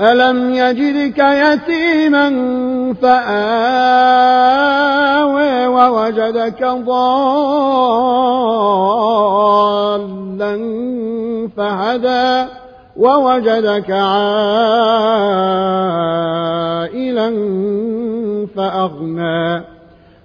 ألم يجدك يتيما فآوى ووجدك ضالا فهدى ووجدك عائلا فأغنى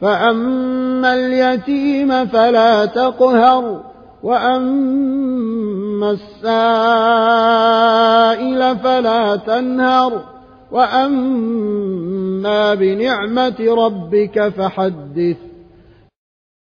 فأما اليتيم فلا تقهر وأما السائل فلا تنهر وأما بنعمة ربك فحدث.